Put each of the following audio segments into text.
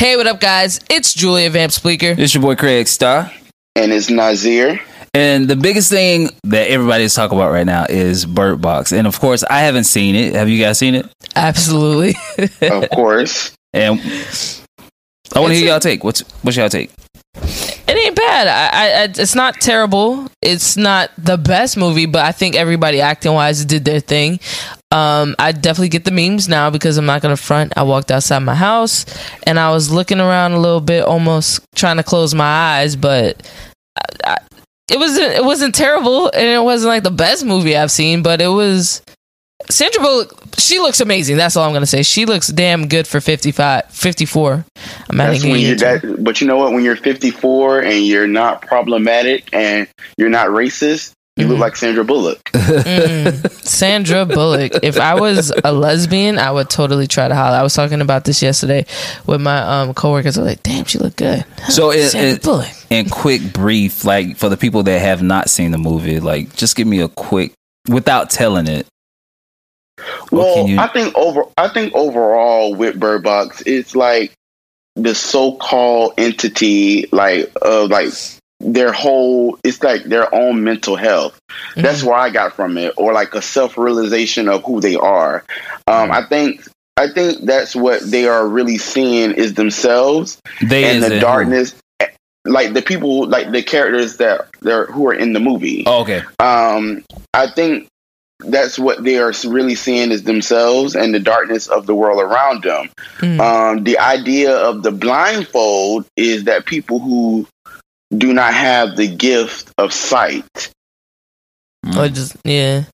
Hey, what up, guys? It's Julia Vamp Speaker. It's your boy Craig Star. And it's Nazir. And the biggest thing that everybody's talking about right now is Bird Box. And of course, I haven't seen it. Have you guys seen it? Absolutely. of course. And I want to hear y'all take. What's what's y'all take? It ain't bad. I, I, it's not terrible. It's not the best movie, but I think everybody acting wise did their thing. Um, I definitely get the memes now because I'm not gonna front. I walked outside my house and I was looking around a little bit, almost trying to close my eyes, but I, I, it wasn't. It wasn't terrible, and it wasn't like the best movie I've seen, but it was. Sandra Bullock, she looks amazing. That's all I'm gonna say. She looks damn good for 55, 54. I'm That's when you're that, but you know what? When you're 54 and you're not problematic and you're not racist, you mm look like Sandra Bullock. mm Sandra Bullock. If I was a lesbian, I would totally try to holler. I was talking about this yesterday with my um, coworkers. I was like, "Damn, she looked good." So, in, in, in quick brief, like for the people that have not seen the movie, like just give me a quick, without telling it, well, you... I think over I think overall with Bird Box, it's like the so-called entity, like of like their whole it's like their own mental health mm-hmm. that's where i got from it or like a self-realization of who they are um i think i think that's what they are really seeing is themselves they and the darkness who? like the people like the characters that they're who are in the movie oh, okay um i think that's what they are really seeing is themselves and the darkness of the world around them. Mm. Um, the idea of the blindfold is that people who do not have the gift of sight. Mm. Or just yeah,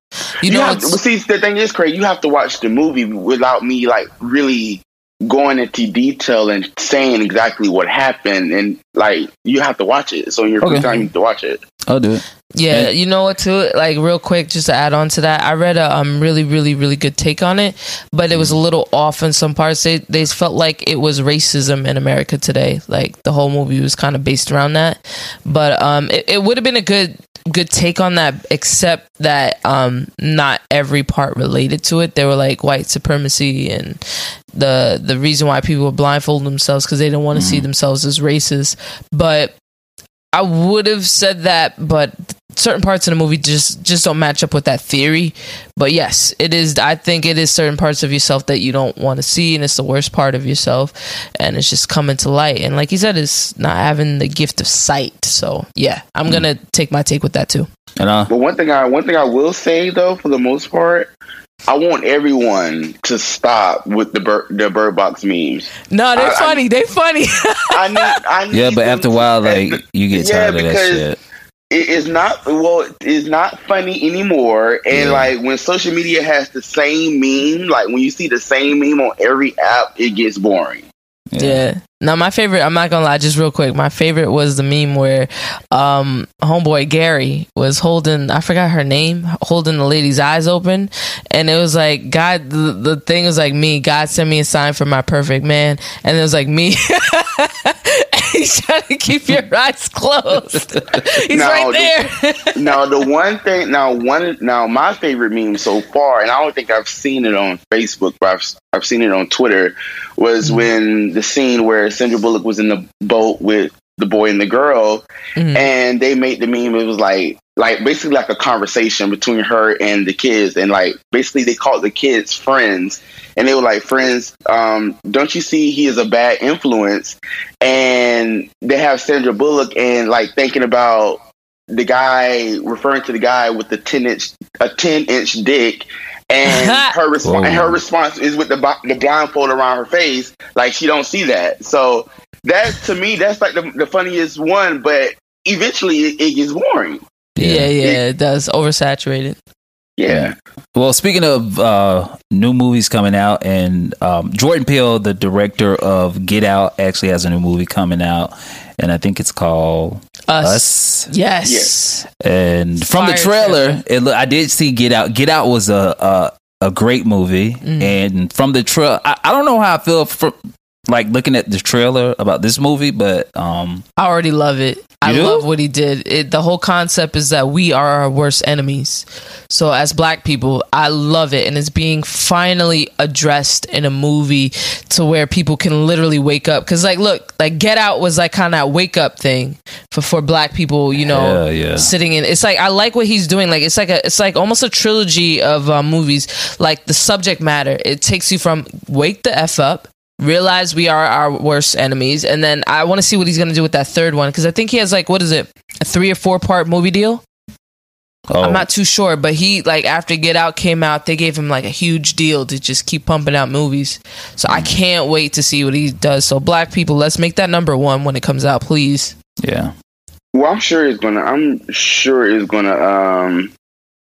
you, you know. Have, see, the thing is, Craig, you have to watch the movie without me like really going into detail and saying exactly what happened and like you have to watch it so you're okay. time to watch it i'll do it. Yeah you know what too? Like real quick just to add on to that i read a um really really really good take on it but it was a little off in some parts. They, they felt like it was racism in america today. Like the whole movie was kind of based around that. But um it, it would have been a good good take on that except that um not every part related to it. They were like white supremacy and the the reason why people would blindfold themselves because they didn't want to mm. see themselves as racist. But i would have said that but certain parts of the movie just just don't match up with that theory. But yes it is i think it is certain parts of yourself that you don't want to see and it's the worst part of yourself and it's just coming to light. And like you said it's not having the gift of sight. So yeah i'm mm. gonna take my take with that too. And, uh, but one thing i one thing i will say though for the most part I want everyone to stop with the bird, the bird box memes. No, they're I, funny. I, they're funny. I need, I need yeah, but after a while, like you get tired of that shit it is not well it's not funny anymore and yeah. like when social media has the same meme like when you see the same meme on every app it gets boring yeah. yeah. Now my favorite, I'm not gonna lie, just real quick. My favorite was the meme where um homeboy Gary was holding I forgot her name, holding the lady's eyes open. And it was like God the, the thing was like me, God sent me a sign for my perfect man. And it was like me He's trying to keep your eyes closed. He's now, right there. The, now the one thing now one now my favorite meme so far, and I don't think I've seen it on Facebook, but I've I've seen it on Twitter, was mm-hmm. when the scene where Sandra Bullock was in the boat with the boy and the girl, mm-hmm. and they made the meme. It was like like basically like a conversation between her and the kids, and like basically they called the kids friends, and they were like friends. Um, don't you see he is a bad influence? And they have Sandra Bullock and like thinking about the guy referring to the guy with the ten inch a ten inch dick and her response her response is with the the blindfold around her face, like she don't see that. So that to me, that's like the, the funniest one. But eventually, it, it gets boring. Yeah, yeah, it, it does oversaturated. Yeah. Well, speaking of uh, new movies coming out, and um, Jordan Peele, the director of Get Out, actually has a new movie coming out, and I think it's called Us. Us. Yes. yes. And from Fire the trailer, it I did see Get Out. Get Out was a a, a great movie, mm. and from the trailer, I, I, don't know how I feel from like looking at the trailer about this movie, but um, I already love it. I do? love what he did. It, the whole concept is that we are our worst enemies. So as black people, I love it and it's being finally addressed in a movie to where people can literally wake up cuz like look, like Get Out was like kind of that wake up thing for for black people, you know, Hell yeah. sitting in. It's like I like what he's doing. Like it's like a it's like almost a trilogy of uh, movies. Like the subject matter, it takes you from wake the f up, realize we are our worst enemies, and then I want to see what he's gonna do with that third one because I think he has like what is it, a three or four part movie deal. oh, I'm not too sure, but he like after Get Out came out, they gave him like a huge deal to just keep pumping out movies. So I can't wait to see what he does. So black people, let's make that number one when it comes out, please. yeah. Well, I'm sure it's gonna. I'm sure it's gonna. Um,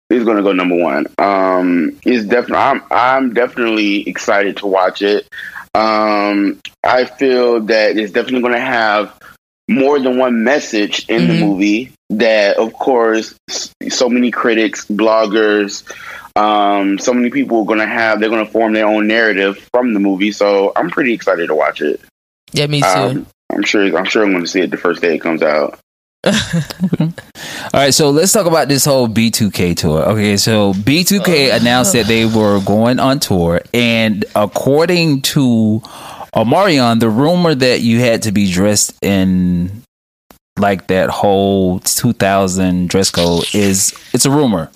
it's gonna go number one. Um, it's definitely. I'm. I'm definitely excited to watch it. Um, I feel that it's definitely gonna have more than one message in the Mhm. movie. That, of course, so many critics, bloggers, um, so many people are gonna have. They're gonna form their own narrative from the movie. So I'm pretty excited to watch it. Yeah, me too. Um, I'm sure. I'm sure I'm going to see it the first day it comes out. All right, so let's talk about this whole B2K tour. Okay, so B2K announced that they were going on tour, and according to Omarion, the rumor that you had to be dressed in like that whole 2000 dress code is it's a rumor.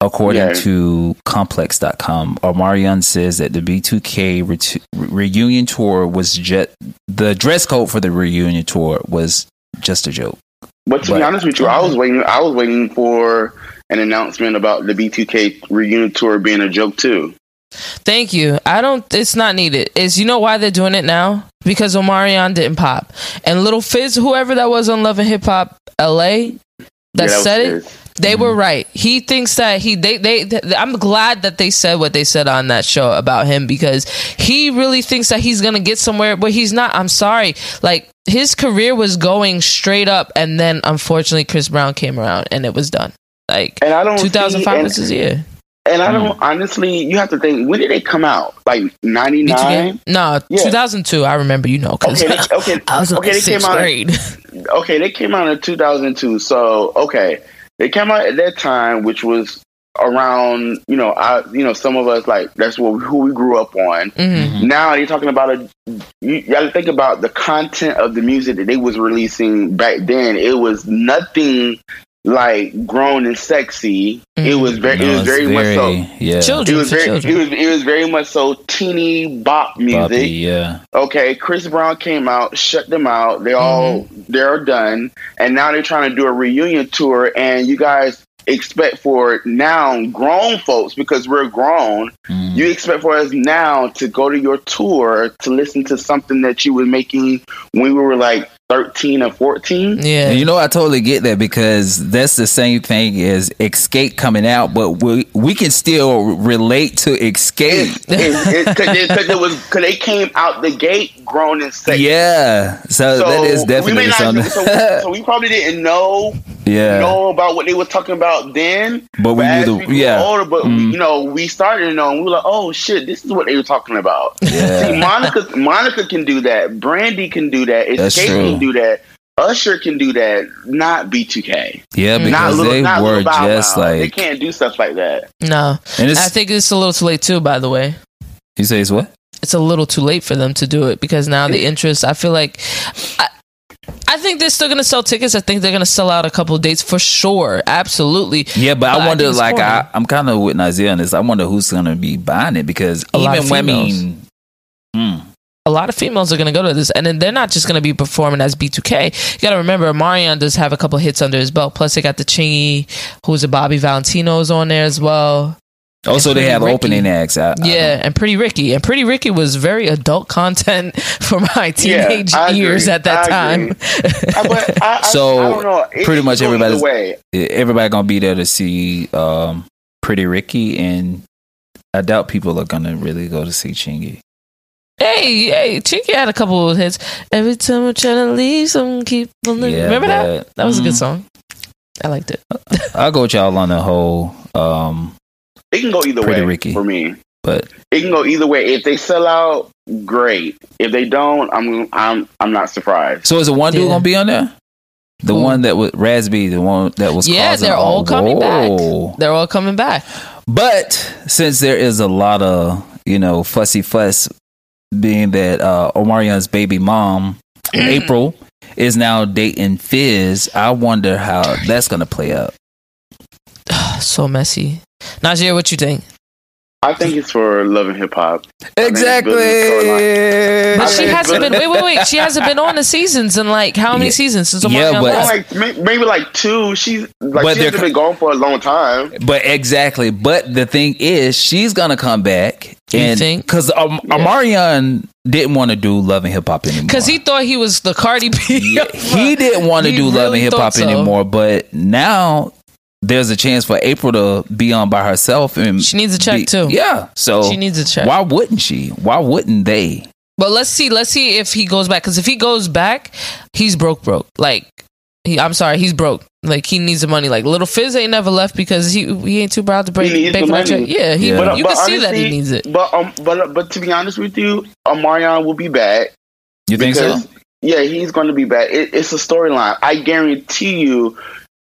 According Yeah. to complex.com, Omarion says that the B2K re- reunion tour was just the dress code for the reunion tour was just a joke. But to But- be honest with you, I was waiting. I was waiting for an announcement about the B2K reunion tour being a joke too. Thank you. I don't. It's not needed. Is you know why they're doing it now? Because Omarion didn't pop, and Little Fizz, whoever that was on Love and Hip Hop LA, that Yeah, was said it. serious. They were mm-hmm. right. He thinks that he they, they th- I'm glad that they said what they said on that show about him because he really thinks that he's going to get somewhere but he's not. I'm sorry. Like his career was going straight up and then unfortunately Chris Brown came around and it was done. Like And I don't. see- 2005 and, was his year. and I don't mm-hmm. honestly. You have to think. When did they come out? Like ninety nine. No, Yeah. 2002. I remember, you know, Okay, they, okay, I was okay. They came out. Okay, they came out in two thousand two. So okay, they came out at that time, which was around. You know, I. You know, some of us like that's what who we grew up on. hmm Now you're talking about a. You got to think about the content of the music that they was releasing back then. It was nothing like grown and sexy. It Mhm. was very. No, it was it's very, much so. yeah. It was very. children. It was. It was very much so teeny bop music. Poppy, yeah. Okay, Chris Brown came out, shut them out. They all they're done, and now they're trying to do a reunion tour. And you guys expect for now grown folks because we're grown. Mm. You expect for us now to go to your tour to listen to something that you were making when we were like thirteen or fourteen. yeah. You know, I totally get that because that's the same thing as Xscape coming out, but we we can still relate to Xscape. Because it, 'cause it was because they came out the gate grown and sexy. Yeah, so, So that is we definitely may not, something. so, so we probably didn't know yeah, know about what they were talking about then. but we as knew the grew yeah, older, but Mm. you know, we started to know, and we were like, "Oh shit, this is what they were talking about." Yeah. See, Monica, Monica can do that. Brandy can do that. That's Xscape true. can do that. Usher can do that. Not B2K. yeah, Mm. Not because little, they not were little Bow just Wow. they can't do stuff like that. No, and I think it's a little too late too. By the way, you say it's what? it's a little too late for them to do it because now the interest. I feel like. I, I think they're still gonna sell tickets. I think they're gonna sell out a couple dates for sure. Absolutely. Yeah, but But I I wonder, it's like. I, I'm kind of with Nazir on this. I wonder who's going to be buying it because A lot even of when I mean, mm, A lot of females are gonna go to this, and then they're not just gonna be performing as B2K. You gotta remember, Marion does have a couple hits under his belt. Plus, they got the Chingy, who's a Bobby Valentino's on there as well. also they have Ricky. opening acts. I, I Yeah, and Pretty Ricky, and Pretty Ricky was very adult content for my teenage I agree. years at that I time. I, but I, I, So, I don't know. Pretty much go everybody's- way. everybody gonna be there to see um, Pretty Ricky, and I doubt people are gonna really go to see Chingy. Hey, hey, Chingy had a couple of hits. Every time I'm trying to leave, someone keep on the- Yeah, Remember that? but- That was a good Mhm. song. I liked it. I'll go with y'all on the whole. Um, It can go either Pretty way Ricky. for me. But it can go either way. If they sell out, great. If they don't, I'm I'm I'm not surprised. so is the one dude Yeah. gonna be on there? The Who? one that was Raz-B, the one that was Yeah, causing they're all coming Whoa. back. They're all coming back. But since there is a lot of you know fussy fuss, being that uh, Omarion's baby mom Apryl is now dating Fizz, I wonder how that's gonna play out. So messy. Najee, what you think? I think it's for Love and Hip Hop. Exactly. But she hasn't been. Wait, wait, wait. She hasn't been on the seasons in like how many Yeah. seasons since Yeah, Omarion but- Like maybe like two. She's like But she hasn't been gone for a long time. But exactly. But the thing is, she's gonna come back. You and think? Because um, Omarion didn't want to do Love and Hip Hop anymore. Because he thought he was the Cardi B. Yeah, he didn't want to He do Love and Hip Hop so. anymore. But now there's a chance for Apryl to be on by herself and She needs a check, be- too. Yeah. So She needs a check. Why wouldn't she? Why wouldn't they? But let's see. Let's see if he goes back. Because if he goes back, he's broke, broke. Like, he, I'm sorry, he's broke. Like he needs the money. Like little Fizz ain't never left because he he ain't too proud to break. He needs the money. Yeah, he, Yeah. But, you but can see that he needs it. But um, but but to be honest with you, Omarion will be back. You think so? Yeah, he's going to be back. It, it's a storyline. I guarantee you,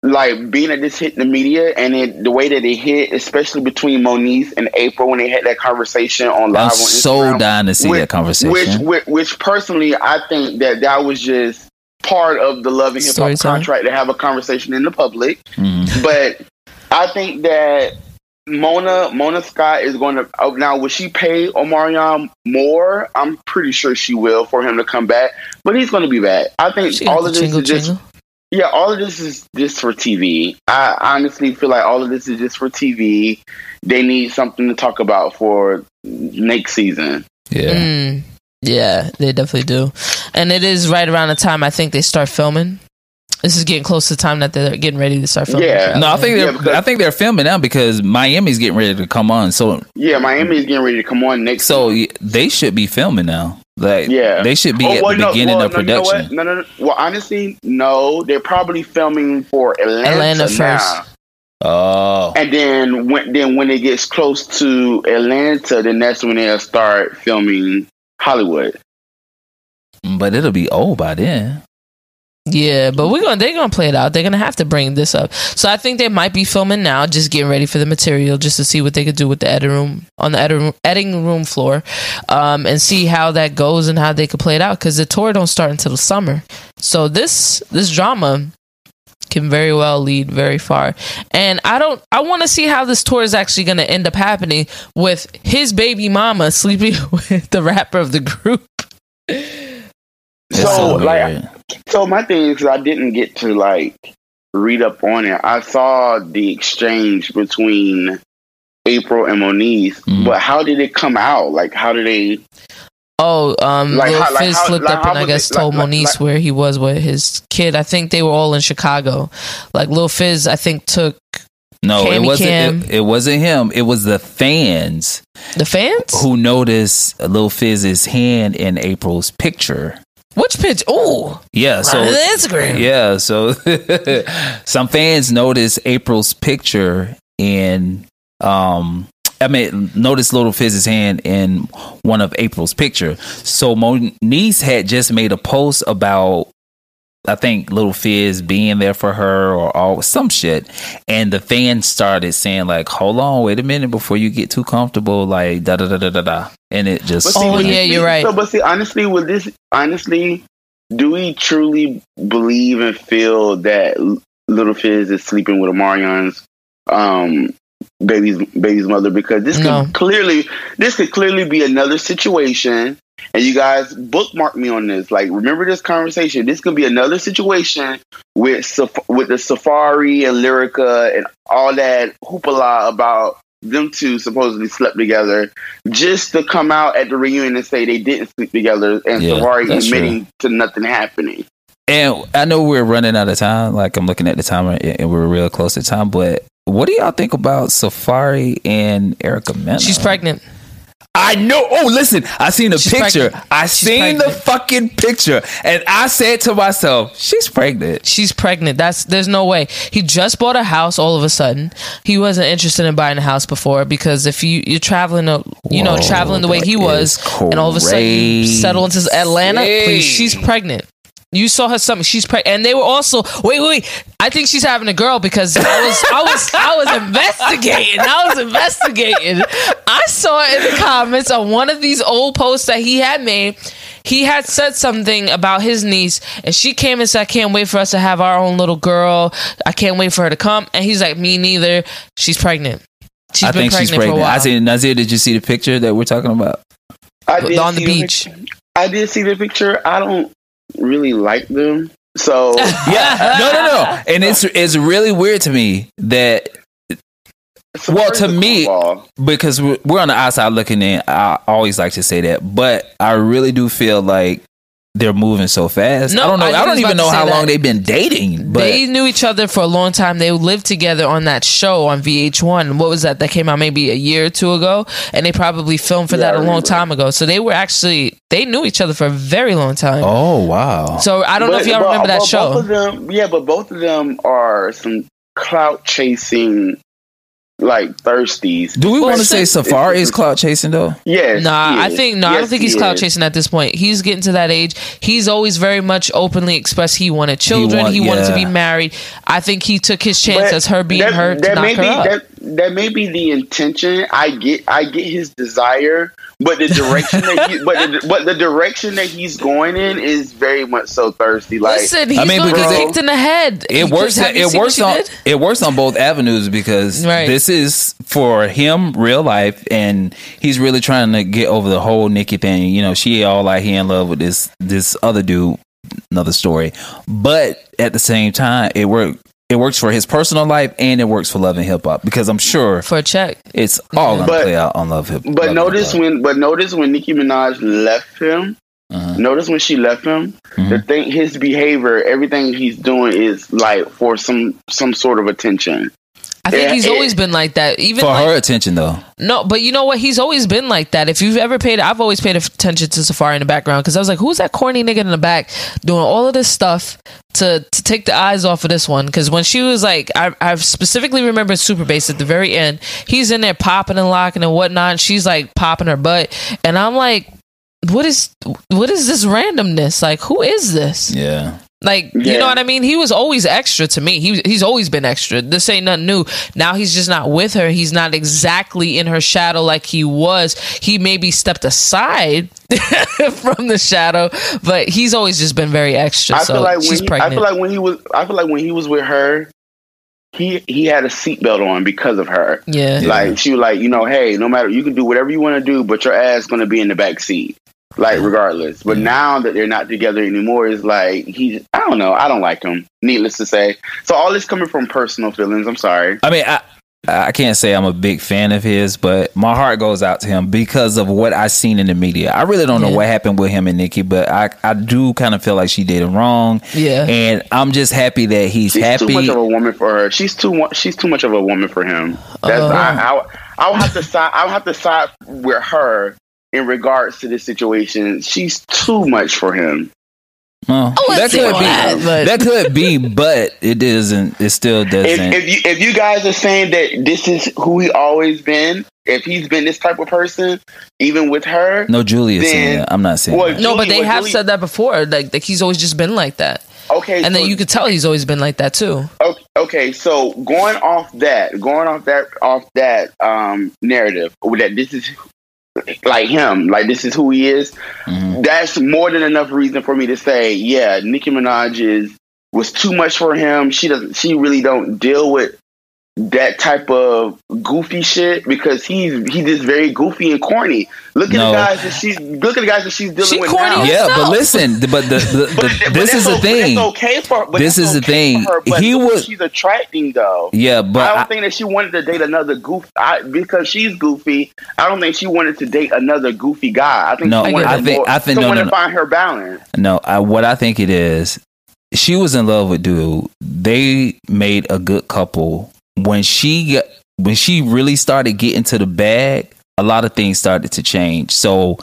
like being that this hit the media and it, the way that it hit, especially between Monique and April when they had that conversation on live I'm on so Instagram, dying to see which- that conversation. Which, which, which personally, I think that that was just part of the love and hip hop contract to have a conversation in the public. Mhm. But I think that Mona Mona Scott is going to oh, now. Will she pay Omarion more? I'm pretty sure she will for him to come back. But he's going to be back. I think She all of this chingle is just chingle. yeah. All of this is just for TV. I honestly feel like all of this is just for TV. They need something to talk about for next season. Yeah. Mm, yeah, they definitely do. And it is right around the time I think they start filming. This is getting close to the time that they're getting ready to start filming. Yeah. No, I think they're because- I think they're filming now because Miami's getting ready to come on. So Yeah, Miami is getting ready to come on next. so season. y- they should be filming now. Like Yeah. they should be Oh, at well, the no, beginning well, of no, you know production. No, no, no. Well, honestly, no. They're probably filming for Atlanta, Atlanta now. first. Oh. And then when then when it gets close to Atlanta, then that's when they'll start filming Hollywood. But it'll be old by then. Yeah, but we're gonna they're gonna play it out. They're gonna have to bring this up. So I think they might be filming now, just getting ready for the material, just to see what they could do with the editing room on the editing room, editing room floor, um, and see how that goes and how they could play it out. Because the tour don't start until the summer, so this this drama can very well lead very far. And I don't I want to see how this tour is actually going to end up happening with his baby mama sleeping with the rapper of the group. So, like. So my thing is, I didn't get to like read up on it. I saw the exchange between Apryl and Monique, Mhm. but how did it come out? Like, how did they? Oh, um, Like Lil how- like Fizz how- slipped like up and I guess it- told like- Monique like- where he was with his kid. I think they were all in Chicago. Like Lil Fizz, I think took no, it wasn't. It, it wasn't him. It was the fans the fans. who noticed Lil Fizz's hand in Apryl's picture. Which pitch? Oh, Yeah, so on Instagram. yeah, so some fans noticed Apryl's picture in um I mean notice Little Fizz's hand in one of Apryl's picture. So Monique had just made a post about I think Little Fizz being there for her or all some shit. And the fans started saying like, Hold on, wait a minute before you get too comfortable, like da da da da da da. And it just But see, Oh, honestly- yeah, you're right. So, but see, honestly, with this, honestly, do we truly believe and feel that Little Fizz is sleeping with Omarion's um, baby's baby's mother? Because this No. could clearly, this could clearly be another situation. And you guys bookmark me on this. Like, remember this conversation. This could be another situation with Saf- with the Safaree and Lyrica and all that hoopla about them two supposedly slept together, just to come out at the reunion and say they didn't sleep together, and Yeah, Safaree admitting to nothing happening. And I know we're running out of time. Like I'm looking at the timer, and we're real close to time. But what do y'all think about Safaree and Erica Mena? She's pregnant. I know. Oh, listen, I seen the She's picture. pregnant. I She's seen the fucking picture, and I said to myself, "She's pregnant." She's pregnant. That's there's no way. He just bought a house all of a sudden. He wasn't interested in buying a house before because if you you're traveling, uh, you know, traveling the way he was, and all of a sudden you settle into Atlanta, please, she's pregnant. You saw her something. She's pregnant, and they were also wait, wait, wait. I think she's having a girl because I was, I was, I was investigating. I was investigating. I saw it in the comments on one of these old posts that he had made. He had said something about his niece, and she came and said, "I can't wait for us to have our own little girl. I can't wait for her to come." And he's like, "Me neither. She's pregnant. She's I been think pregnant, she's pregnant. for a while." I see. Nazir, did you see the picture that we're talking about? I did on the beach. pic- I did see the picture. I don't really like them, so Yeah, no, no, no. And it's it's really weird to me that Well, to me- because we're on the outside looking in. I always like to say that, but I really do feel like they're moving so fast. No, I don't know. I I, don't even know how that. long they've been dating. But they knew each other for a long time. They lived together on that show on VH1. What was that? That came out maybe a year or two ago, and they probably filmed for Yeah, that a long time ago. So they were actually they knew each other for a very long time. oh wow, So I don't know if y'all but- remember that but show. Both of them, yeah, but both of them are some clout chasing, like thirsties. do we want to say just- Safaree is cloud chasing though? Yes, Nah, he I think no, I don't think he's he cloud is. chasing at this point. He's getting to that age. He's always very much openly expressed he wanted children. want- He, wanted to yeah. be married. I think he took his chance But as her being that, her to that knock may her be up. that that may be the intention. I get I get his desire, but the direction that he, but the, but the direction that he's going in is very much so thirsty. Like Listen, he's I mean, gonna because get it- kicked in the head. It works. It works on. did? It works on both avenues because Right. this is for him, real life, and he's really trying to get over the whole Nicki thing. You know, she all like he in love with this this other dude. Another story, but at the same time, it worked. It works for his personal life and it works for Love and Hip Hop because I'm sure for a check. it's all gonna But- play out on Love Hip. Love But and notice when, but notice when Nicki Minaj left him. Uh-huh. Notice when she left him. Mhm. The thing, his behavior, everything he's doing is like for some some sort of attention. I think he's always been like that. Even for like, her attention though. no, but you know what? He's always been like that. If you've ever paid, I've always paid attention to Safaree in the background because I was like, who's that corny nigga in the back doing all of this stuff to to take the eyes off of this one? Because when she was like, I, I specifically remember Super Bass at the very end. He's in there popping and locking and whatnot. And she's like popping her butt, and I'm like. What is what is this randomness? Like, who is this? Yeah. Like, you know what I mean? He was always extra to me. He he's always been extra. This ain't nothing new. Now he's just not with her. He's not exactly in her shadow like he was. He maybe stepped aside from the shadow, but he's always just been very extra. I so feel like when she's he, I feel like when he was I feel like when he was with her, he he had a seatbelt on because of her. yeah. Yeah. Like she was like, you know, hey, no matter you can do whatever you want to do, but your ass gonna be in the back seat. Like regardless. But Yeah. now that they're not together anymore, is like he I don't know, I don't like him. Needless to say. So all this coming from personal feelings. I'm sorry. I mean, I I can't say I'm a big fan of his, but my heart goes out to him because of what I've seen in the media. I really don't know Yeah. what happened with him and Nicki, but I I do kind of feel like she did it wrong. Yeah. and I'm just happy that he's happy. She's too much of a woman for her. She's too she's too much of a woman for him. That's Oh. I, I I'll have to side I'll have to side with her in regards to this situation. She's too much for him. Well, that could be that, but- that could be, but it doesn't. It still doesn't. if you if you guys are saying that this is who he always been, if he's been this type of person, even with her, no, Julia's then- saying that. I'm not saying Well, that. no, but they well, have Julie- said that before. Like, like he's always just been like that, okay, and so, then you could tell he's always been like that too. okay, okay, so going off that, going off that off that um narrative that this is like him, like this is who he is. Mhm. That's more than enough reason for me to say, yeah, Nicki Minaj is was too much for him. She doesn't. She really don't deal with that type of goofy shit because he's he's just very goofy and corny. Look at No. the guys that she's look at the guys that she's dealing She with corny now. Yeah, but listen, but the, the, But, the but this that's is the o- but thing. Okay for. But This that's is the thing. Her, but He was- She's attracting though. Yeah, but I don't I, think that she wanted to date another goof I, because she's goofy. I don't think she wanted to date another goofy guy. I think No, she I think- more, I think- no, someone no, to no. find her balance. No, I, what I think it is, she was in love with dude. They made a good couple. When she got, when she really started getting to the bag, a lot of things started to change. So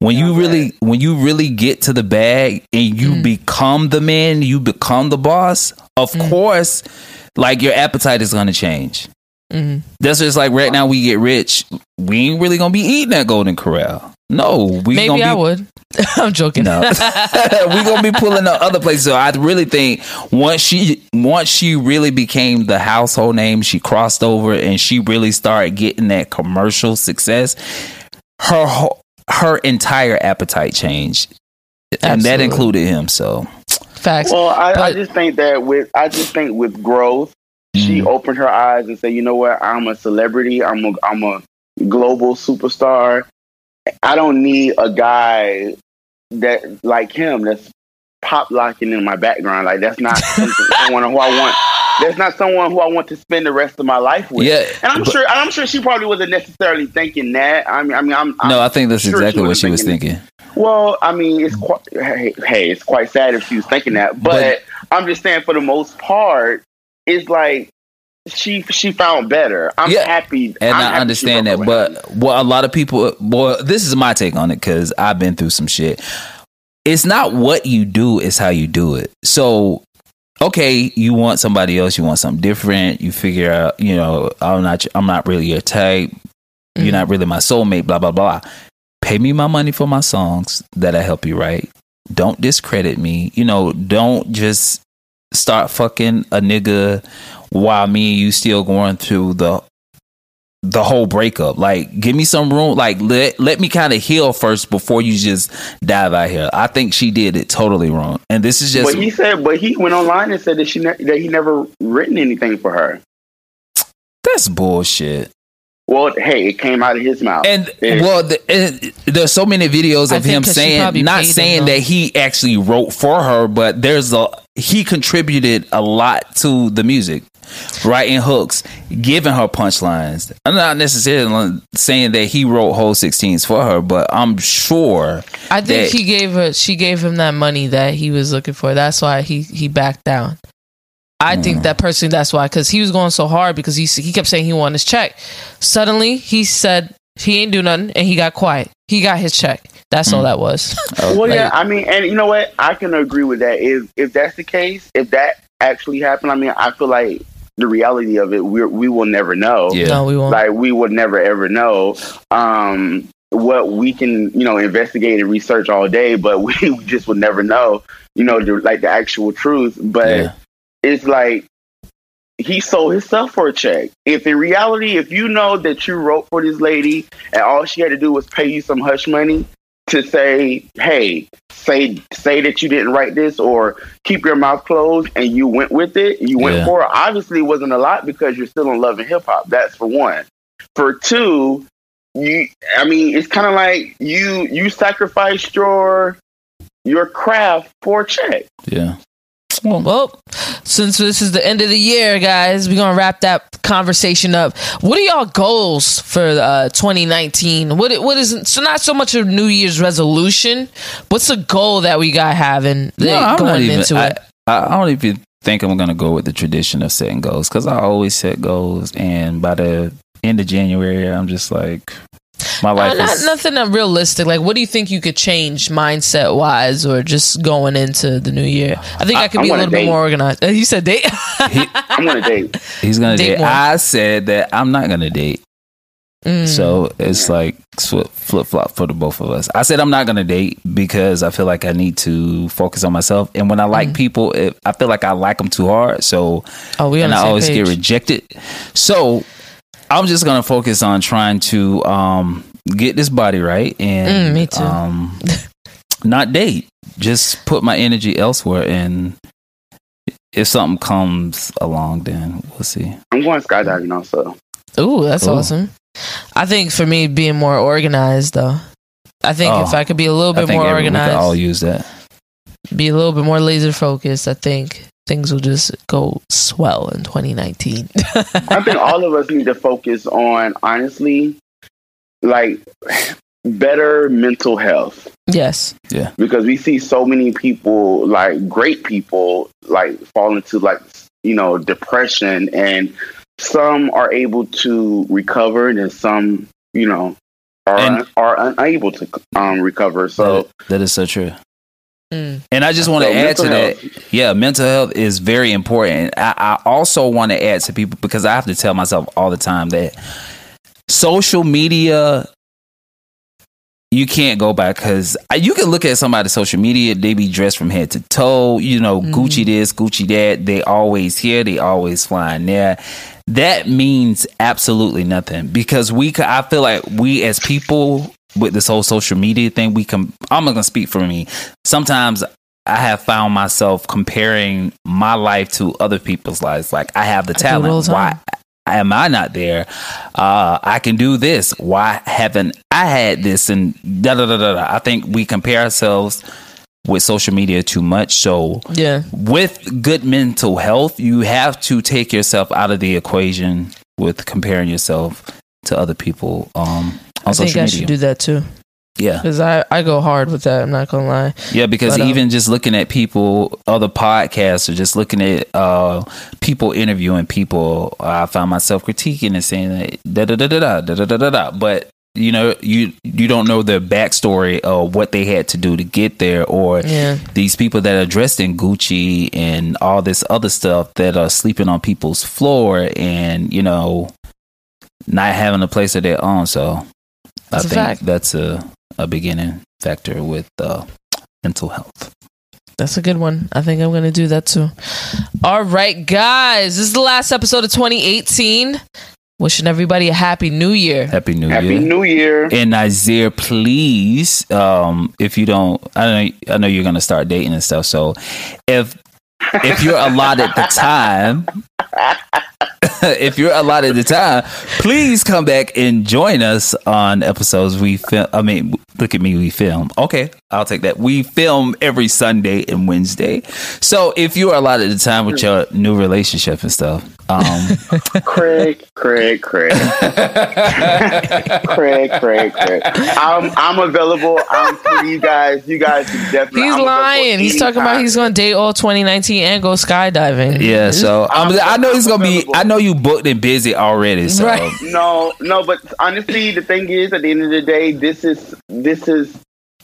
when you really when you really get to the bag and you Mm. become the man, you become the boss, of Mm. course, like your appetite is gonna change. Mhm. That's just like right now we get rich, we ain't really gonna be eating at Golden Corral. No, we Maybe gonna be I would. I'm joking. no. we gonna be pulling up other places. So I really think once she once she really became the household name, she crossed over and she really started getting that commercial success. Her whole, her entire appetite changed, and that included him. So Facts. Well, I, I just think that with I just think with growth, she Mhm. opened her eyes and said, "You know what? I'm a celebrity. I'm a I'm a global superstar. I don't need a guy that like him that's pop locking in my background. Like that's not someone who I want. That's not someone who I want to spend the rest of my life with. yeah, And I'm but- sure I'm sure she probably wasn't necessarily thinking that. I mean, I mean, I'm, I'm no, I think that's sure exactly what she was thinking. well, I mean, it's quite hey, hey, it's quite sad if she was thinking that, but, I'm just saying for the most part, it's like she she found better. I'm Yeah, happy, And I'm I happy understand that, broke up but what a lot of people, well, this is my take on it because I've been through some shit. It's not what you do; it's how you do it. So, okay, you want somebody else, you want something different. You figure out, you know, I'm not, I'm not really your type. You're Mhm. not really my soulmate. Blah blah blah. Pay me my money for my songs that I help you write. Don't discredit me. You know, don't just start fucking a nigga while me and you still going through the the whole breakup. Like, give me some room. Like, let let me kind of heal first before you just dive out here. I think she did it totally wrong, and this is just But he said, but he went online and said that she ne- that he never written anything for her. that's bullshit. Well, hey, it came out of his mouth. And Yeah. well, the, and there's so many videos of think him 'cause saying, not paid him, saying that he actually wrote for her, but there's a he contributed a lot to the music, writing hooks, giving her punchlines. I'm not necessarily saying that he wrote whole 16s for her, but I'm sure I think he gave her. She gave him that money that he was looking for. That's why he he backed down. I Mm. think that personally, that's why, because he was going so hard because he he kept saying he wanted his check. Suddenly, he said he ain't do nothing, and he got quiet. He got his check. That's Mm. all that was. well, like, yeah, I mean, and you know what? I can agree with that. If if that's the case, if that actually happened, I mean, I feel like the reality of it, we we will never know. Yeah. No, we won't. like we would never ever know um what we can you know investigate and research all day but we just would never know you know the, like the actual truth but Yeah. It's like he sold himself for a check if in reality if you know that you wrote for this lady and all she had to do was pay you some hush money to say hey say say that you didn't write this or keep your mouth closed and you went with it you went Yeah. for it obviously it wasn't a lot because you're still in love and hip hop that's for one for two you i mean it's kind of like you you sacrificed your your craft for a check yeah. Well, since this is the end of the year, guys, we're gonna wrap that conversation up. What are y'all goals for uh, 2019? What what is so not so much a New Year's resolution? What's the goal that we got having No, I'm going even. into I, it? I I don't even think I'm gonna go with the tradition of setting goals because I always set goals, and by the end of January, I'm just like, my Uh, life not is nothing unrealistic. Like, what do you think you could change mindset wise, or just going into the new year? I think I, I- could I be a wanna little bit more organized. Uh, You said date. i'm gonna date He's gonna Date date. I said that I'm not gonna date, Mm. so it's like flip flop for the both of us. I said I'm not gonna date because I feel like I need to focus on myself, and when I like people, it, I feel like I like them too hard. So oh, we and I always page. get rejected. So I'm just gonna focus on trying to um, get this body right and Mm, me too. Um, not date. Just put my energy elsewhere, and if something comes along, then we'll see. i'm going skydiving also Ooh, that's Ooh. awesome. I think for me, being more organized, though. I think Oh, if I could be a little I bit think more every- we could organized, all use that. be a little bit more laser focused, I think things will just go swell in 2019. I think all of us need to focus on honestly, like better mental health yes. Yeah. Because we see so many people, like great people, like fall into like you know depression, and some are able to recover, and some, you know, are And- are unable to um, recover. So That- that is so true. Mm. And I just want to So add to mental that. Yeah, mental health is very important. I, I also want to add to people because I have to tell myself all the time that social media you can't go back because you can look at somebody's social media they be dressed from head to toe you know gucci this gucci that they always here they always flying there. That means absolutely nothing because we i feel like we as people with this whole social media thing we can i'm not gonna speak for me. Sometimes i have found myself comparing my life to other people's lives like i have the I do it all talent the why. Am I not there? Uh, I can do this. Why haven't I had this? And da da da da. da. I think we compare ourselves with social media too much. So Yeah. with good mental health, you have to take yourself out of the equation with comparing yourself to other people um, on I think social I media. should do that too. Yeah, Because I, I go hard with that. I'm not going to lie. yeah, because But, um, even just looking at people, other podcasts, or just looking at uh, people interviewing people, I found myself critiquing and saying that da da da da da da da da da. But you know, you you don't know the backstory of what they had to do to get there, or Yeah. these people that are dressed in Gucci and all this other stuff that are sleeping on people's floor and you know not having a place of their own. So That's I think fact. that's a a beginning factor with uh, mental health. That's a good one. I think I'm going to do that too. All right, guys. This is the last episode of 2018. Wishing everybody a happy new year. Happy New Happy Year. Happy new Year. and Nazir, please, um, if you don't, I know, I know you're gonna start dating and stuff. So, if if you're allotted the time, if you're allotted the time, please come back and join us on episodes we film. I mean, look at me, we film. Okay, I'll take that. We film every Sunday and Wednesday. So, if you are allotted the time with your new relationship and stuff, um, Craig, Craig, Craig. Craig, Craig, Craig. I'm I'm available. I'm for you guys. You guys can definitely. He's I'm lying. He's talking about he's going to date all 2019 and go skydiving. yeah. So, um, I know he's gonna be. I know you booked and busy already. So. Right. No, no, but honestly, the thing is, at the end of the day, this is this is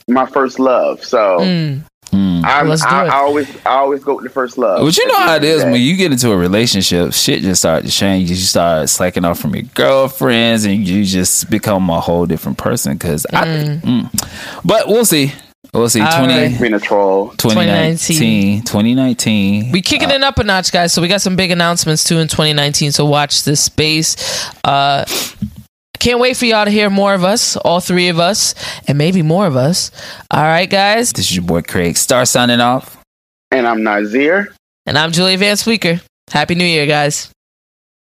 my first love. So Mm. Mm. I'm, Let's I. I always I always go with the first love. But you know how end it of is the when you get into a relationship, shit just starts to change. You start slacking off from your girlfriends, and you just become a whole different person. Because I, mm. but we'll see. We'll see. All 20, right. being a troll. 2019, 2019. We kicking it up a notch, guys. So we got some big announcements too in 2019. So watch this space. Uh, can't wait for y'all to hear more of us, all three of us, and maybe more of us. All right, guys. This is your boy Craig. Star signing off. And I'm Nazir. And I'm Julia Van Speaker. Happy New Year, guys.